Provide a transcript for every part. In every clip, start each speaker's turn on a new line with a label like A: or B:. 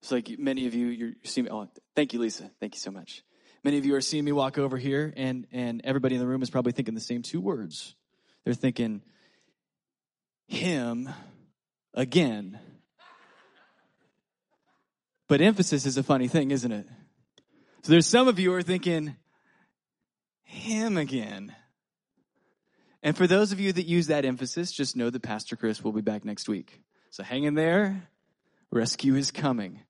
A: It's like many of you, you're seeing. Oh, thank you, Lisa. Thank you so much. Many of you are seeing me walk over here, and and everybody in the room is probably thinking the same two words. They're thinking, "Him again." But emphasis is a funny thing, isn't it? So there's some of you are thinking, "Him again." And for those of you that use that emphasis, just know that Pastor Chris will be back next week. So hang in there. Rescue is coming.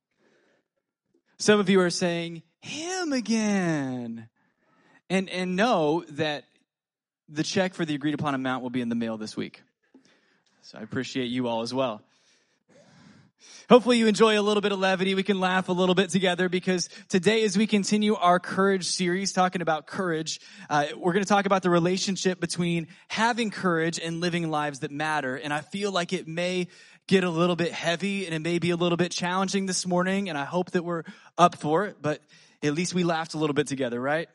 A: Some of you are saying, him again. And, and know that the check for the agreed upon amount will be in the mail this week. So I appreciate you all as well. Hopefully you enjoy a little bit of levity. We can laugh a little bit together because today as we continue our courage series, talking about courage, uh, we're going to talk about the relationship between having courage and living lives that matter. And I feel like it may get a little bit heavy and it may be a little bit challenging this morning. And I hope that we're up for it, but at least we laughed a little bit together, right?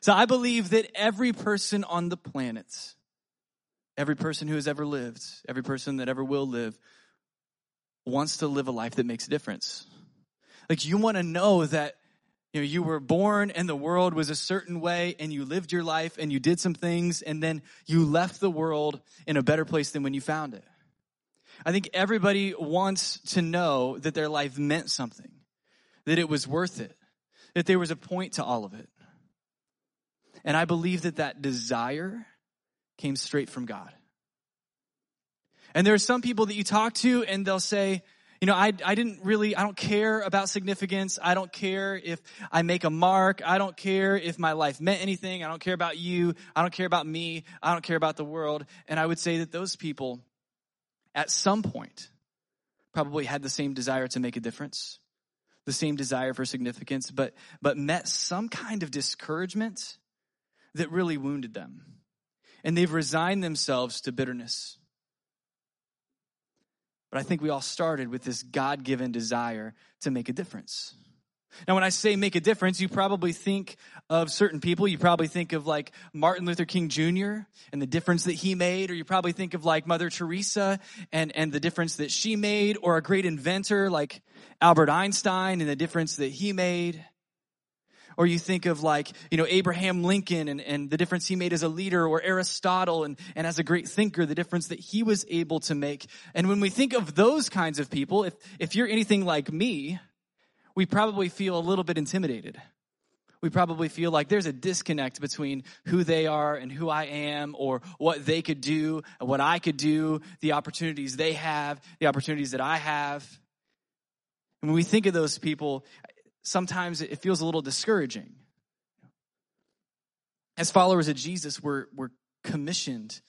A: So I believe that every person on the planet, every person who has ever lived, every person that ever will live, wants to live a life that makes a difference. Like you want to know that you know you were born and the world was a certain way and you lived your life and you did some things and then you left the world in a better place than when you found it. I think everybody wants to know that their life meant something, that it was worth it, that there was a point to all of it. And I believe that that desire came straight from God. And there are some people that you talk to and they'll say, you know, I, I didn't really, I don't care about significance. I don't care if I make a mark. I don't care if my life meant anything. I don't care about you. I don't care about me. I don't care about the world. And I would say that those people at some point probably had the same desire to make a difference, the same desire for significance, but, but met some kind of discouragement that really wounded them. And they've resigned themselves to bitterness. But I think we all started with this God given desire to make a difference. Now, when I say make a difference, you probably think of certain people. You probably think of like Martin Luther King Jr. and the difference that he made, or you probably think of like Mother Teresa and, and the difference that she made, or a great inventor like Albert Einstein and the difference that he made. Or you think of like, you know, Abraham Lincoln and, and the difference he made as a leader, or Aristotle and, and as a great thinker, the difference that he was able to make. And when we think of those kinds of people, if, if you're anything like me, we probably feel a little bit intimidated. We probably feel like there's a disconnect between who they are and who I am, or what they could do, and what I could do, the opportunities they have, the opportunities that I have. And when we think of those people, sometimes it feels a little discouraging. As followers of Jesus, we're, we're commissioned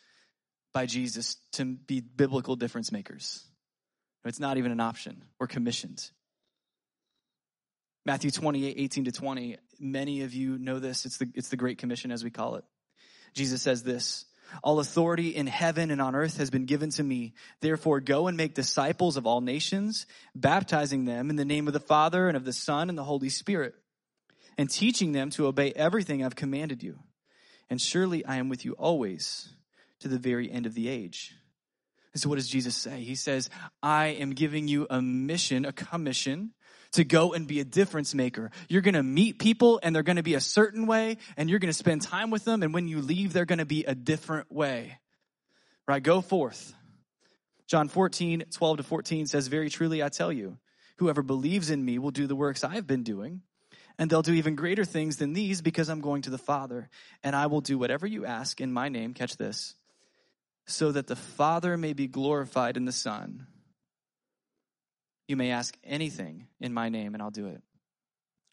A: by Jesus to be biblical difference makers. It's not even an option. We're commissioned. Matthew 28, 18 to 20. Many of you know this. It's the, it's the Great Commission as we call it. Jesus says this, all authority in heaven and on earth has been given to me. Therefore go and make disciples of all nations, baptizing them in the name of the Father and of the Son and the Holy Spirit, and teaching them to obey everything I've commanded you. And surely I am with you always to the very end of the age. And so what does Jesus say? He says, I am giving you a mission, a commission to go and be a difference maker. You're going to meet people and they're going to be a certain way and you're going to spend time with them. And when you leave, they're going to be a different way. Right? Go forth. John 14, 12 to 14 says, Very truly I tell you, whoever believes in me will do the works I have been doing. And they'll do even greater things than these because I'm going to the Father. And I will do whatever you ask in my name. Catch this. So that the Father may be glorified in the Son. You may ask anything in my name, and I'll do it.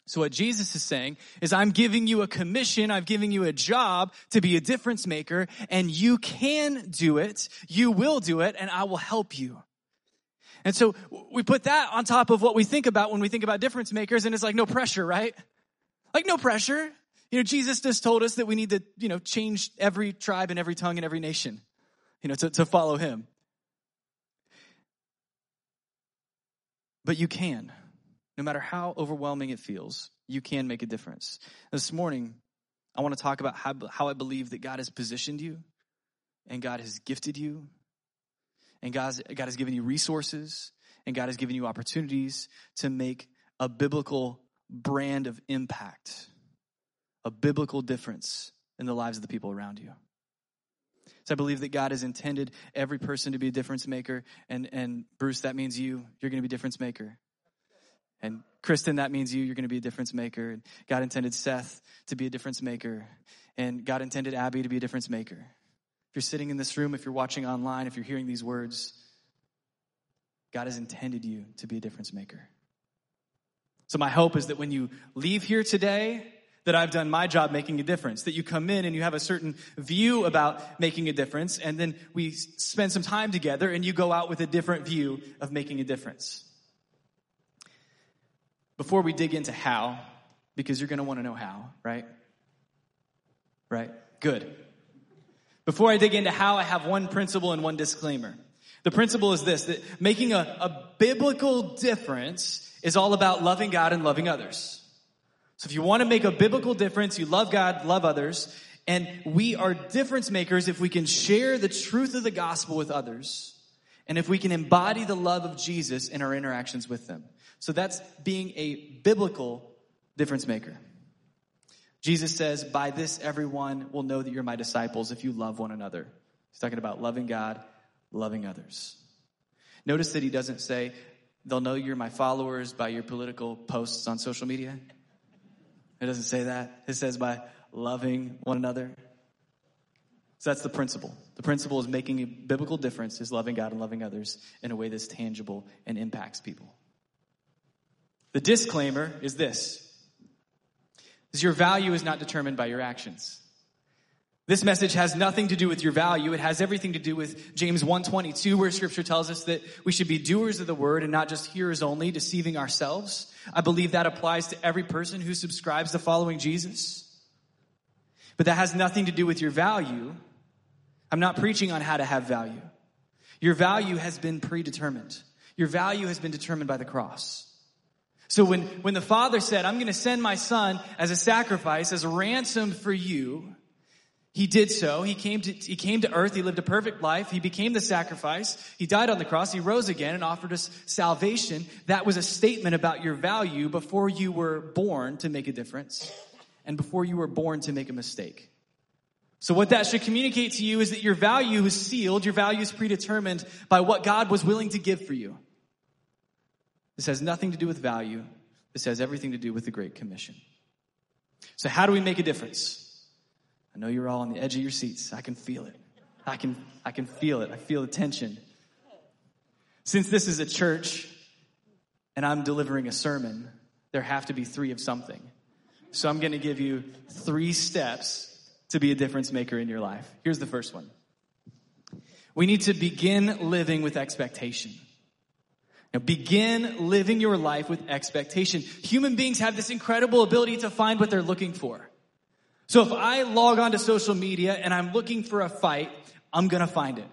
A: So, what Jesus is saying is, I'm giving you a commission, I'm giving you a job to be a difference maker, and you can do it, you will do it, and I will help you. And so, we put that on top of what we think about when we think about difference makers, and it's like no pressure, right? Like, no pressure. You know, Jesus just told us that we need to, you know, change every tribe and every tongue and every nation, you know, to, to follow him. But you can. No matter how overwhelming it feels, you can make a difference. This morning, I want to talk about how, how I believe that God has positioned you and God has gifted you and God, God has given you resources and God has given you opportunities to make a biblical brand of impact, a biblical difference in the lives of the people around you. So I believe that God has intended every person to be a difference maker. And, and Bruce, that means you. You're going to be a difference maker. And Kristen, that means you. You're going to be a difference maker. And God intended Seth to be a difference maker. And God intended Abby to be a difference maker. If you're sitting in this room, if you're watching online, if you're hearing these words, God has intended you to be a difference maker. So my hope is that when you leave here today, that I've done my job making a difference, that you come in and you have a certain view about making a difference, and then we spend some time together and you go out with a different view of making a difference. Before we dig into how, because you're going to want to know how, right? Right? Good. Before I dig into how, I have one principle and one disclaimer. The principle is this, that making a, a biblical difference is all about loving God and loving others. So if you want to make a biblical difference, you love God, love others, and we are difference makers if we can share the truth of the gospel with others, and if we can embody the love of Jesus in our interactions with them. So that's being a biblical difference maker. Jesus says, By this everyone will know that you're my disciples if you love one another. He's talking about loving God, loving others. Notice that he doesn't say, They'll know you're my followers by your political posts on social media. It doesn't say that. It says by loving one another. So that's the principle. The principle is making a biblical difference is loving God and loving others in a way that's tangible and impacts people. The disclaimer is this. Is your value is not determined by your actions. This message has nothing to do with your value. It has everything to do with James 122 where scripture tells us that we should be doers of the word and not just hearers only, deceiving ourselves. I believe that applies to every person who subscribes to following Jesus. But that has nothing to do with your value. I'm not preaching on how to have value. Your value has been predetermined. Your value has been determined by the cross. So when, when the father said, I'm going to send my son as a sacrifice, as a ransom for you, he did so. He came to, he came to earth. He lived a perfect life. He became the sacrifice. He died on the cross. He rose again and offered us salvation. That was a statement about your value before you were born to make a difference and before you were born to make a mistake. So what that should communicate to you is that your value is sealed. Your value is predetermined by what God was willing to give for you. This has nothing to do with value. This has everything to do with the Great Commission. So how do we make a difference? I know you're all on the edge of your seats. I can feel it. I can, I can feel it. I feel the tension. Since this is a church and I'm delivering a sermon, there have to be three of something. So I'm going to give you three steps to be a difference maker in your life. Here's the first one. We need to begin living with expectation. Now begin living your life with expectation. Human beings have this incredible ability to find what they're looking for. So if I log onto social media and I'm looking for a fight, I'm gonna find it.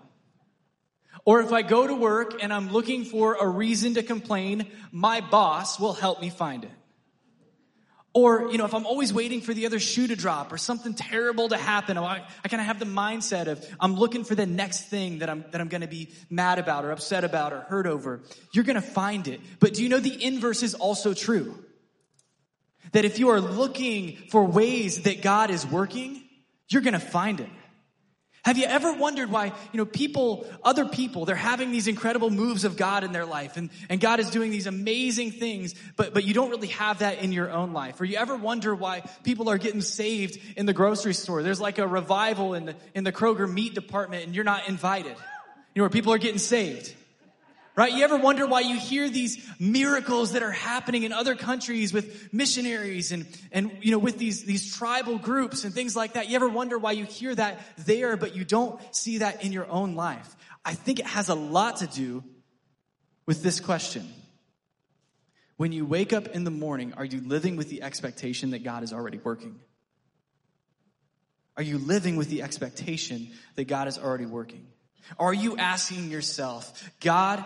A: Or if I go to work and I'm looking for a reason to complain, my boss will help me find it. Or, you know, if I'm always waiting for the other shoe to drop or something terrible to happen, oh, I, I kind of have the mindset of I'm looking for the next thing that I'm, that I'm going to be mad about or upset about or hurt over. You're going to find it. But do you know the inverse is also true? That if you are looking for ways that God is working, you're gonna find it. Have you ever wondered why, you know, people, other people, they're having these incredible moves of God in their life and, and God is doing these amazing things, but, but you don't really have that in your own life? Or you ever wonder why people are getting saved in the grocery store? There's like a revival in the, in the Kroger meat department and you're not invited. You know, where people are getting saved. Right? You ever wonder why you hear these miracles that are happening in other countries with missionaries and, and, you know, with these, these tribal groups and things like that? You ever wonder why you hear that there, but you don't see that in your own life? I think it has a lot to do with this question. When you wake up in the morning, are you living with the expectation that God is already working? Are you living with the expectation that God is already working? Are you asking yourself, God,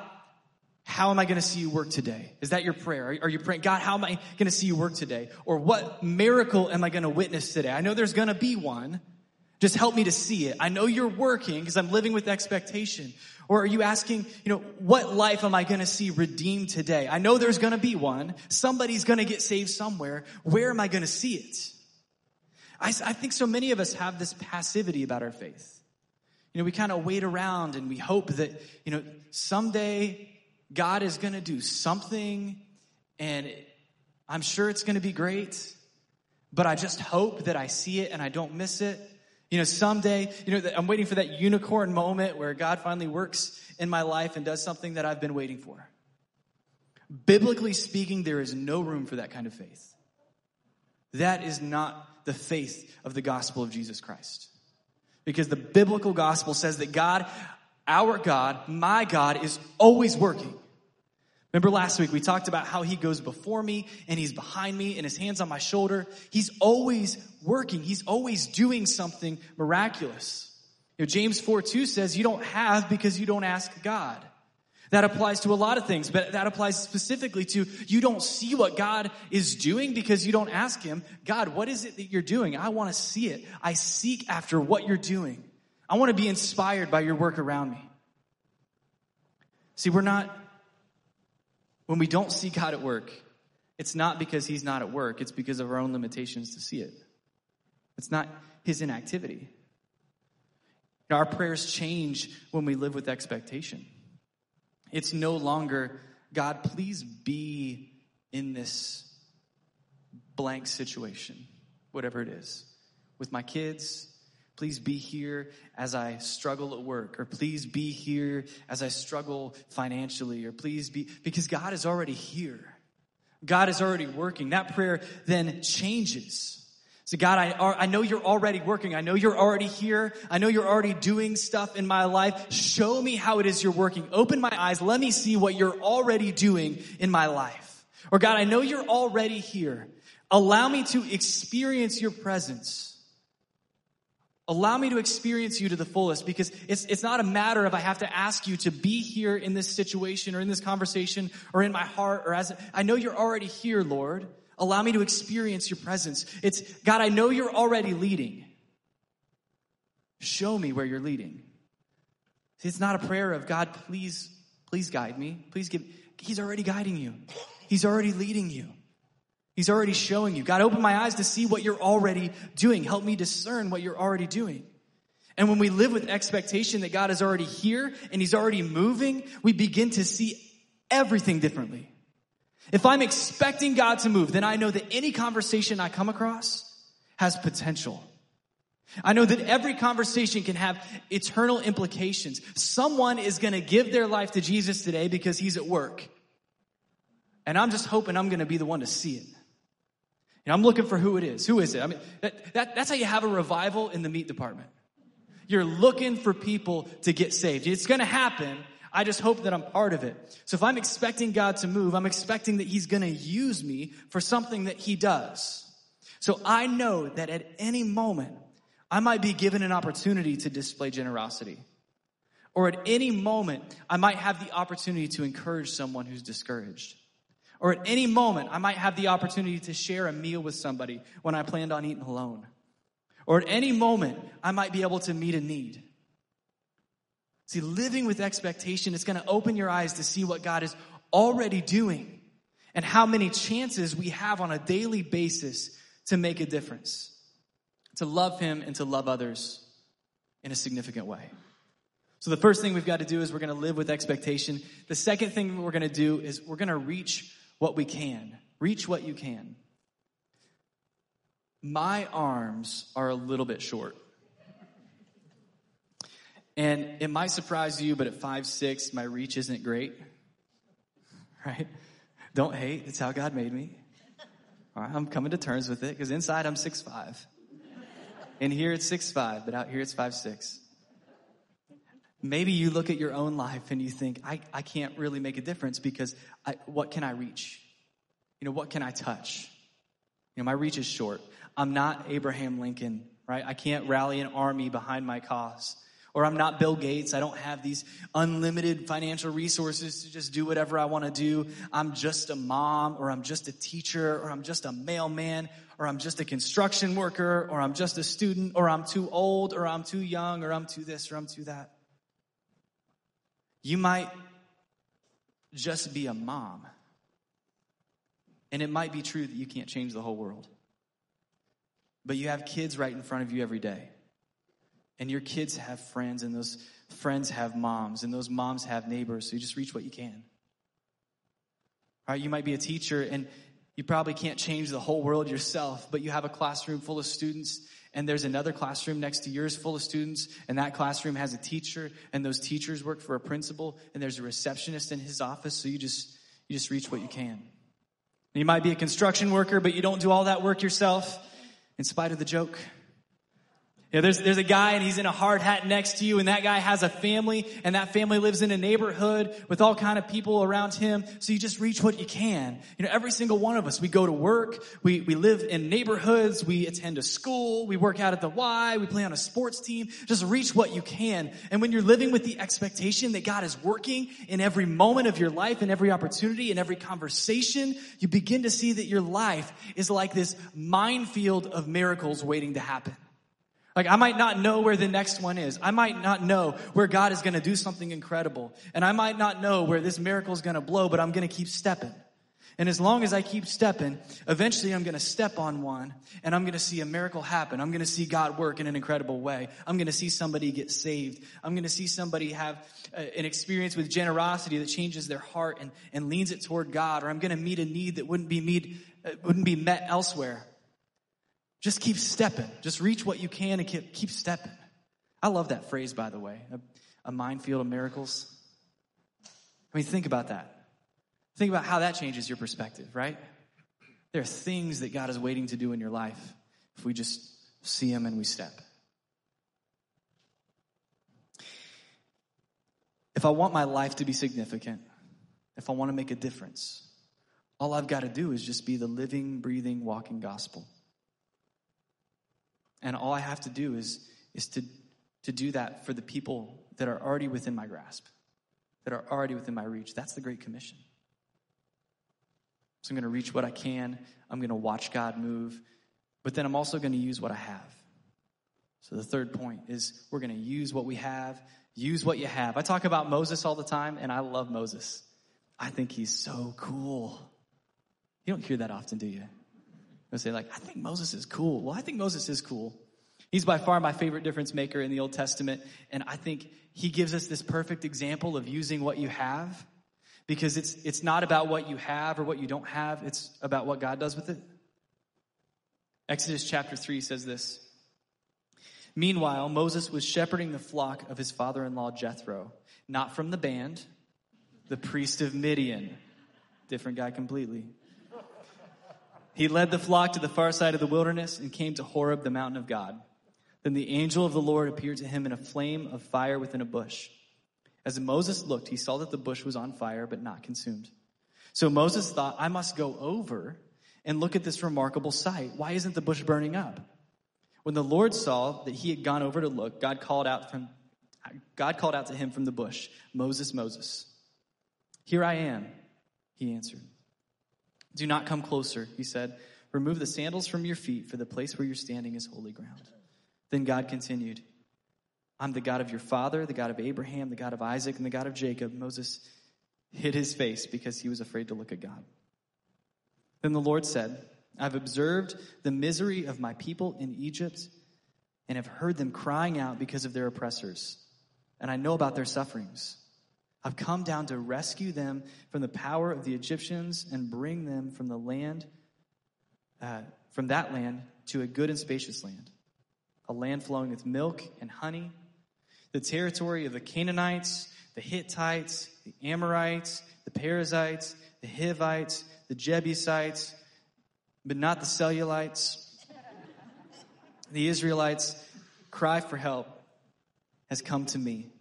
A: how am I going to see you work today? Is that your prayer? Are you praying, God, how am I going to see you work today? Or what miracle am I going to witness today? I know there's going to be one. Just help me to see it. I know you're working because I'm living with expectation. Or are you asking, you know, what life am I going to see redeemed today? I know there's going to be one. Somebody's going to get saved somewhere. Where am I going to see it? I, I think so many of us have this passivity about our faith. You know, we kind of wait around and we hope that, you know, someday God is going to do something and I'm sure it's going to be great, but I just hope that I see it and I don't miss it. You know, someday, you know, I'm waiting for that unicorn moment where God finally works in my life and does something that I've been waiting for. Biblically speaking, there is no room for that kind of faith. That is not the faith of the gospel of Jesus Christ. Because the biblical gospel says that God, our God, my God, is always working. Remember last week we talked about how he goes before me and he's behind me and his hands on my shoulder. He's always working. He's always doing something miraculous. You know, James 4 2 says you don't have because you don't ask God. That applies to a lot of things, but that applies specifically to you don't see what God is doing because you don't ask Him, God, what is it that you're doing? I want to see it. I seek after what you're doing. I want to be inspired by your work around me. See, we're not, when we don't see God at work, it's not because He's not at work, it's because of our own limitations to see it. It's not His inactivity. Our prayers change when we live with expectation. It's no longer, God, please be in this blank situation, whatever it is, with my kids. Please be here as I struggle at work, or please be here as I struggle financially, or please be, because God is already here. God is already working. That prayer then changes. So God, I, I know you're already working. I know you're already here. I know you're already doing stuff in my life. Show me how it is you're working. Open my eyes. Let me see what you're already doing in my life. Or God, I know you're already here. Allow me to experience your presence. Allow me to experience you to the fullest because it's, it's not a matter of I have to ask you to be here in this situation or in this conversation or in my heart or as, I know you're already here, Lord. Allow me to experience your presence. It's, God, I know you're already leading. Show me where you're leading. See, it's not a prayer of, God, please, please guide me. Please give. He's already guiding you. He's already leading you. He's already showing you. God, open my eyes to see what you're already doing. Help me discern what you're already doing. And when we live with expectation that God is already here and He's already moving, we begin to see everything differently. If I'm expecting God to move, then I know that any conversation I come across has potential. I know that every conversation can have eternal implications. Someone is going to give their life to Jesus today because he's at work. And I'm just hoping I'm going to be the one to see it. And I'm looking for who it is. Who is it? I mean, that, that, that's how you have a revival in the meat department. You're looking for people to get saved. It's going to happen, I just hope that I'm part of it. So if I'm expecting God to move, I'm expecting that He's going to use me for something that He does. So I know that at any moment, I might be given an opportunity to display generosity. Or at any moment, I might have the opportunity to encourage someone who's discouraged. Or at any moment, I might have the opportunity to share a meal with somebody when I planned on eating alone. Or at any moment, I might be able to meet a need. See, living with expectation is going to open your eyes to see what God is already doing and how many chances we have on a daily basis to make a difference, to love Him and to love others in a significant way. So, the first thing we've got to do is we're going to live with expectation. The second thing we're going to do is we're going to reach what we can. Reach what you can. My arms are a little bit short. And it might surprise you, but at five six, my reach isn't great. Right? Don't hate. It's how God made me. All right, I'm coming to terms with it because inside I'm six five. In here it's six five, but out here it's five six. Maybe you look at your own life and you think, I, I can't really make a difference because I, what can I reach? You know, what can I touch? You know, my reach is short. I'm not Abraham Lincoln, right? I can't rally an army behind my cause. Or I'm not Bill Gates. I don't have these unlimited financial resources to just do whatever I want to do. I'm just a mom, or I'm just a teacher, or I'm just a mailman, or I'm just a construction worker, or I'm just a student, or I'm too old, or I'm too young, or I'm too this, or I'm too that. You might just be a mom. And it might be true that you can't change the whole world. But you have kids right in front of you every day. And your kids have friends, and those friends have moms, and those moms have neighbors. So you just reach what you can. All right, you might be a teacher, and you probably can't change the whole world yourself, but you have a classroom full of students, and there's another classroom next to yours full of students, and that classroom has a teacher, and those teachers work for a principal, and there's a receptionist in his office, so you just you just reach what you can. You might be a construction worker, but you don't do all that work yourself in spite of the joke. You know, there's, there's a guy and he's in a hard hat next to you and that guy has a family and that family lives in a neighborhood with all kind of people around him. So you just reach what you can. You know, every single one of us, we go to work, we, we live in neighborhoods, we attend a school, we work out at the Y, we play on a sports team. Just reach what you can. And when you're living with the expectation that God is working in every moment of your life, in every opportunity, in every conversation, you begin to see that your life is like this minefield of miracles waiting to happen. Like I might not know where the next one is. I might not know where God is going to do something incredible. And I might not know where this miracle is going to blow, but I'm going to keep stepping. And as long as I keep stepping, eventually I'm going to step on one and I'm going to see a miracle happen. I'm going to see God work in an incredible way. I'm going to see somebody get saved. I'm going to see somebody have uh, an experience with generosity that changes their heart and, and leans it toward God. Or I'm going to meet a need that wouldn't be meet, uh, wouldn't be met elsewhere. Just keep stepping. Just reach what you can and keep, keep stepping. I love that phrase, by the way, a, a minefield of miracles. I mean, think about that. Think about how that changes your perspective, right? There are things that God is waiting to do in your life if we just see Him and we step. If I want my life to be significant, if I want to make a difference, all I've got to do is just be the living, breathing, walking gospel. And all I have to do is, is to, to do that for the people that are already within my grasp, that are already within my reach. That's the Great Commission. So I'm going to reach what I can. I'm going to watch God move. But then I'm also going to use what I have. So the third point is we're going to use what we have. Use what you have. I talk about Moses all the time, and I love Moses. I think he's so cool. You don't hear that often, do you? And say like, I think Moses is cool. Well, I think Moses is cool. He's by far my favorite difference maker in the Old Testament. And I think he gives us this perfect example of using what you have because it's, it's not about what you have or what you don't have. It's about what God does with it. Exodus chapter 3 says this. Meanwhile, Moses was shepherding the flock of his father-in-law Jethro, not from the band, the priest of Midian. Different guy completely. He led the flock to the far side of the wilderness and came to Horeb, the mountain of God. Then the angel of the Lord appeared to him in a flame of fire within a bush. As Moses looked, he saw that the bush was on fire, but not consumed. So Moses thought, I must go over and look at this remarkable sight. Why isn't the bush burning up? When the Lord saw that he had gone over to look, God called out from, God called out to him from the bush, Moses, Moses. Here I am, he answered. Do not come closer, he said. Remove the sandals from your feet, for the place where you're standing is holy ground. Then God continued, I'm the God of your father, the God of Abraham, the God of Isaac, and the God of Jacob. Moses hid his face because he was afraid to look at God. Then the Lord said, I've observed the misery of my people in Egypt and have heard them crying out because of their oppressors, and I know about their sufferings. I've come down to rescue them from the power of the Egyptians and bring them from the land, uh, from that land to a good and spacious land, a land flowing with milk and honey, the territory of the Canaanites, the Hittites, the Amorites, the Perizzites, the Hivites, the Jebusites, but not the Cellulites. The Israelites' cry for help has come to me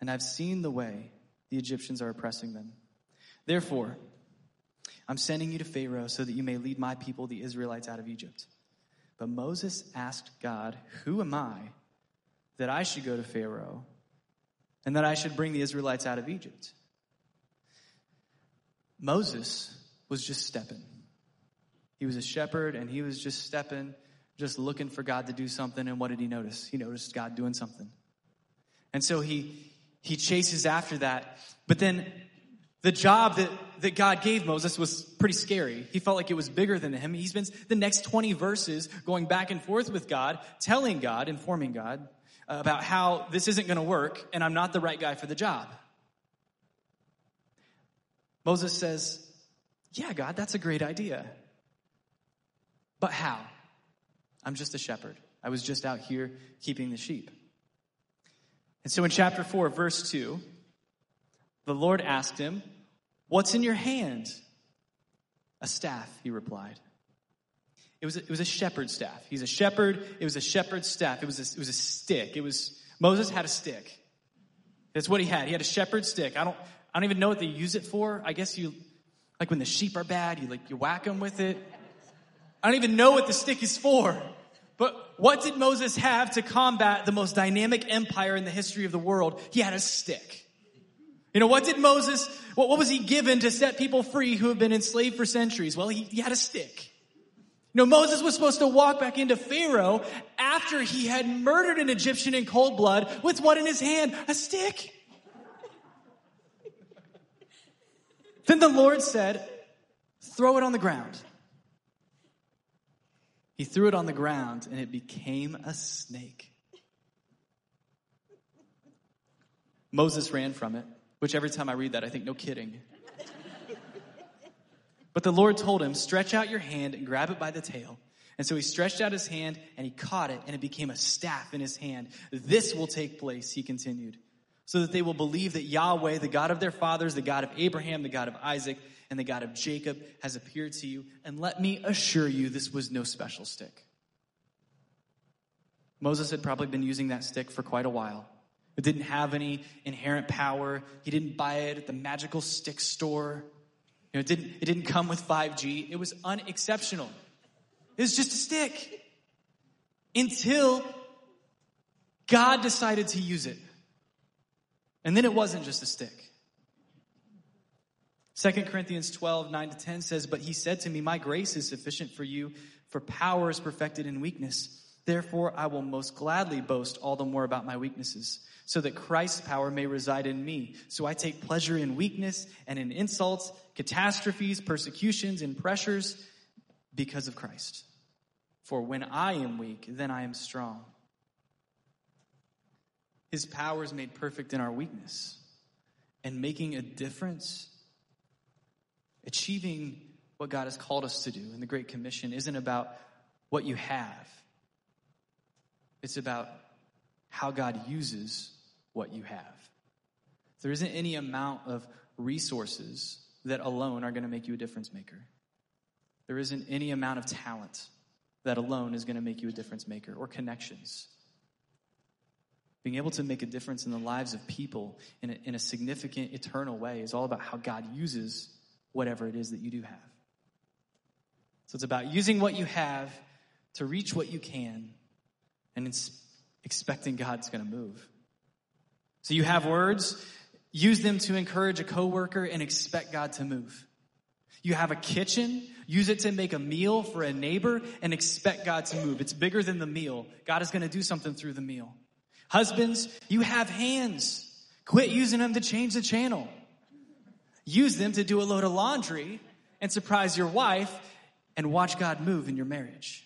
A: and I've seen the way the Egyptians are oppressing them. Therefore, I'm sending you to Pharaoh so that you may lead my people, the Israelites, out of Egypt. But Moses asked God, Who am I that I should go to Pharaoh and that I should bring the Israelites out of Egypt? Moses was just stepping. He was a shepherd and he was just stepping, just looking for God to do something. And what did he notice? He noticed God doing something. And so he, he chases after that. But then the job that, that God gave Moses was pretty scary. He felt like it was bigger than him. He spends the next 20 verses going back and forth with God, telling God, informing God about how this isn't going to work and I'm not the right guy for the job. Moses says, Yeah, God, that's a great idea. But how? I'm just a shepherd. I was just out here keeping the sheep. And so in chapter 4, verse 2, the Lord asked him, What's in your hand? A staff, he replied. It was a, it was a shepherd's staff. He's a shepherd. It was a shepherd's staff. It was a, it was a stick. It was Moses had a stick. That's what he had. He had a shepherd's stick. I don't I don't even know what they use it for. I guess you like when the sheep are bad, you like you whack them with it. I don't even know what the stick is for. But what did Moses have to combat the most dynamic empire in the history of the world? He had a stick. You know, what did Moses, what, what was he given to set people free who have been enslaved for centuries? Well, he, he had a stick. You know, Moses was supposed to walk back into Pharaoh after he had murdered an Egyptian in cold blood with what in his hand? A stick. then the Lord said, throw it on the ground. He threw it on the ground and it became a snake. Moses ran from it. Which every time I read that, I think, no kidding. But the Lord told him, Stretch out your hand and grab it by the tail. And so he stretched out his hand and he caught it, and it became a staff in his hand. This will take place, he continued, so that they will believe that Yahweh, the God of their fathers, the God of Abraham, the God of Isaac, and the God of Jacob, has appeared to you. And let me assure you, this was no special stick. Moses had probably been using that stick for quite a while. It didn't have any inherent power. He didn't buy it at the magical stick store. You know, it didn't, it didn't come with 5G. It was unexceptional. It was just a stick. Until God decided to use it. And then it wasn't just a stick. 2 Corinthians 12, 9 to 10 says, But he said to me, My grace is sufficient for you, for power is perfected in weakness. Therefore, I will most gladly boast all the more about my weaknesses so that Christ's power may reside in me. So I take pleasure in weakness and in insults, catastrophes, persecutions, and pressures because of Christ. For when I am weak, then I am strong. His power is made perfect in our weakness. And making a difference, achieving what God has called us to do in the Great Commission isn't about what you have. It's about how God uses what you have. There isn't any amount of resources that alone are going to make you a difference maker. There isn't any amount of talent that alone is going to make you a difference maker or connections. Being able to make a difference in the lives of people in a, in a significant, eternal way is all about how God uses whatever it is that you do have. So it's about using what you have to reach what you can and expecting God's going to move. So you have words, use them to encourage a coworker and expect God to move. You have a kitchen, use it to make a meal for a neighbor and expect God to move. It's bigger than the meal. God is going to do something through the meal. Husbands, you have hands. Quit using them to change the channel. Use them to do a load of laundry and surprise your wife and watch God move in your marriage.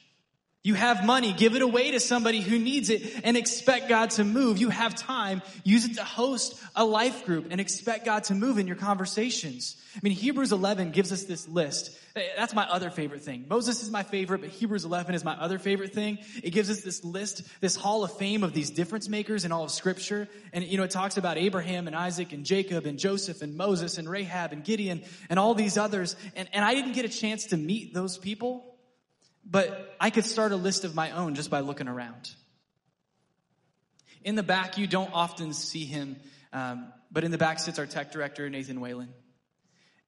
A: You have money, give it away to somebody who needs it and expect God to move. You have time, use it to host a life group and expect God to move in your conversations. I mean, Hebrews 11 gives us this list. Eh, that's my other favorite thing. Moses is my favorite, but Hebrews 11 is my other favorite thing. It gives us this list, this hall of fame of these difference makers in all of scripture. And, you know, it talks about Abraham and Isaac and Jacob and Joseph and Moses and Rahab and Gideon and all these others. And, and I didn't get a chance to meet those people. But I could start a list of my own just by looking around. In the back, you don't often see him, um, but in the back sits our tech director, Nathan Whalen.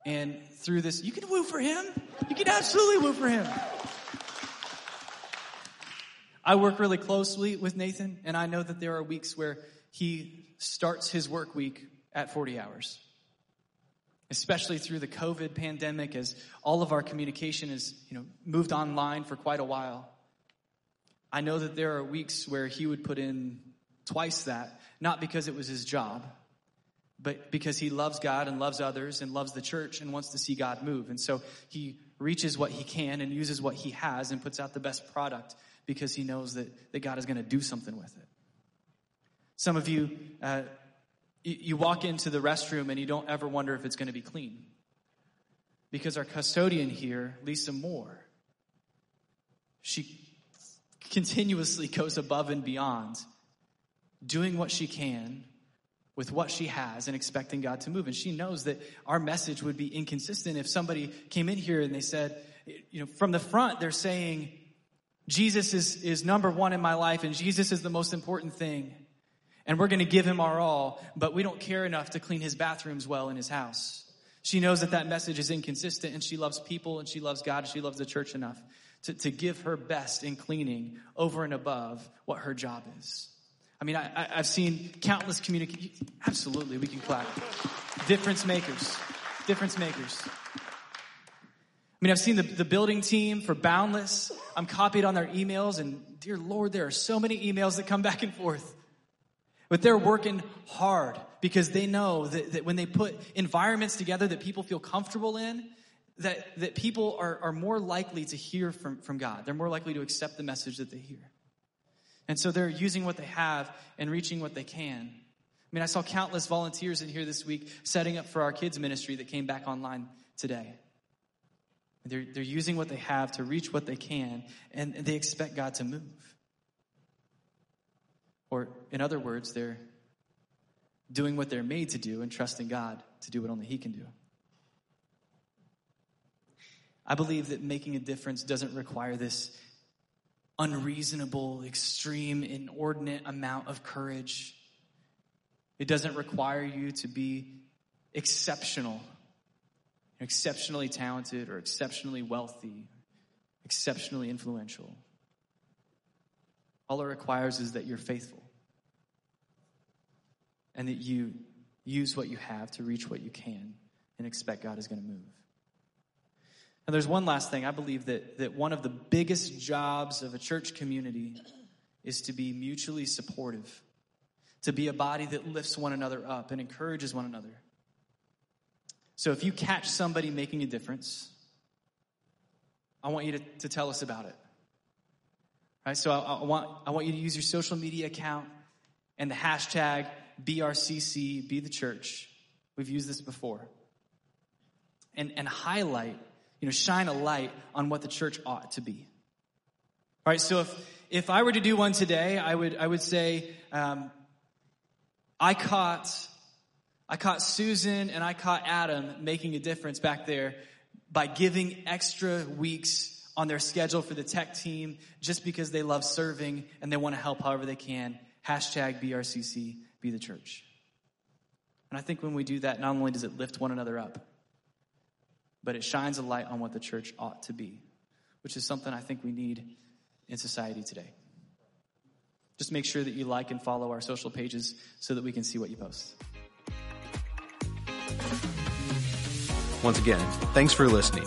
A: And through this, you can woo for him. You can absolutely woo for him. I work really closely with Nathan, and I know that there are weeks where he starts his work week at 40 hours. Especially through the COVID pandemic, as all of our communication has you know, moved online for quite a while. I know that there are weeks where he would put in twice that, not because it was his job, but because he loves God and loves others and loves the church and wants to see God move. And so he reaches what he can and uses what he has and puts out the best product because he knows that, that God is going to do something with it. Some of you, uh, you, walk into the restroom and you don't ever wonder if it's going to be clean. Because our custodian here, Lisa Moore, she continuously goes above and beyond, doing what she can with what she has and expecting God to move. And she knows that our message would be inconsistent if somebody came in here and they said, you know, from the front, they're saying, Jesus is, is number one in my life and Jesus is the most important thing. And we're going to give him our all, but we don't care enough to clean his bathrooms well in his house. She knows that that message is inconsistent and she loves people and she loves God and she loves the church enough to, to give her best in cleaning over and above what her job is. I mean, I, have seen countless communications. Absolutely, we can clap. Difference makers. Difference makers. I mean, I've seen the, the building team for Boundless. I'm copied on their emails, and dear Lord, there are so many emails that come back and forth. But they're working hard because they know that, that when they put environments together that people feel comfortable in, that, that people are, are more likely to hear from, from God. They're more likely to accept the message that they hear. And so they're using what they have and reaching what they can. I mean, I saw countless volunteers in here this week setting up for our kids' ministry that came back online today. They're, they're using what they have to reach what they can, and they expect God to move. Or, in other words, they're doing what they're made to do and trusting God to do what only He can do. I believe that making a difference doesn't require this unreasonable, extreme, inordinate amount of courage. It doesn't require you to be exceptional, exceptionally talented, or exceptionally wealthy, exceptionally influential. All it requires is that you're faithful and that you use what you have to reach what you can and expect God is going to move. And there's one last thing. I believe that, that one of the biggest jobs of a church community is to be mutually supportive, to be a body that lifts one another up and encourages one another. So if you catch somebody making a difference, I want you to, to tell us about it. Right, so I, I, want, I want you to use your social media account and the hashtag BRCC, be the church. We've used this before. And, and highlight you know, shine a light on what the church ought to be. All right, so if, if I were to do one today, I would, I would say, um, I caught, I caught Susan and I caught Adam making a difference back there by giving extra weeks on their schedule for the tech team just because they love serving and they want to help however they can. Hashtag BRCC, be the church. And I think when we do that, not only does it lift one another up, but it shines a light on what the church ought to be, which is something I think we need in society today. Just make sure that you like and follow our social pages so that we can see what you post.
B: Once again, thanks for listening.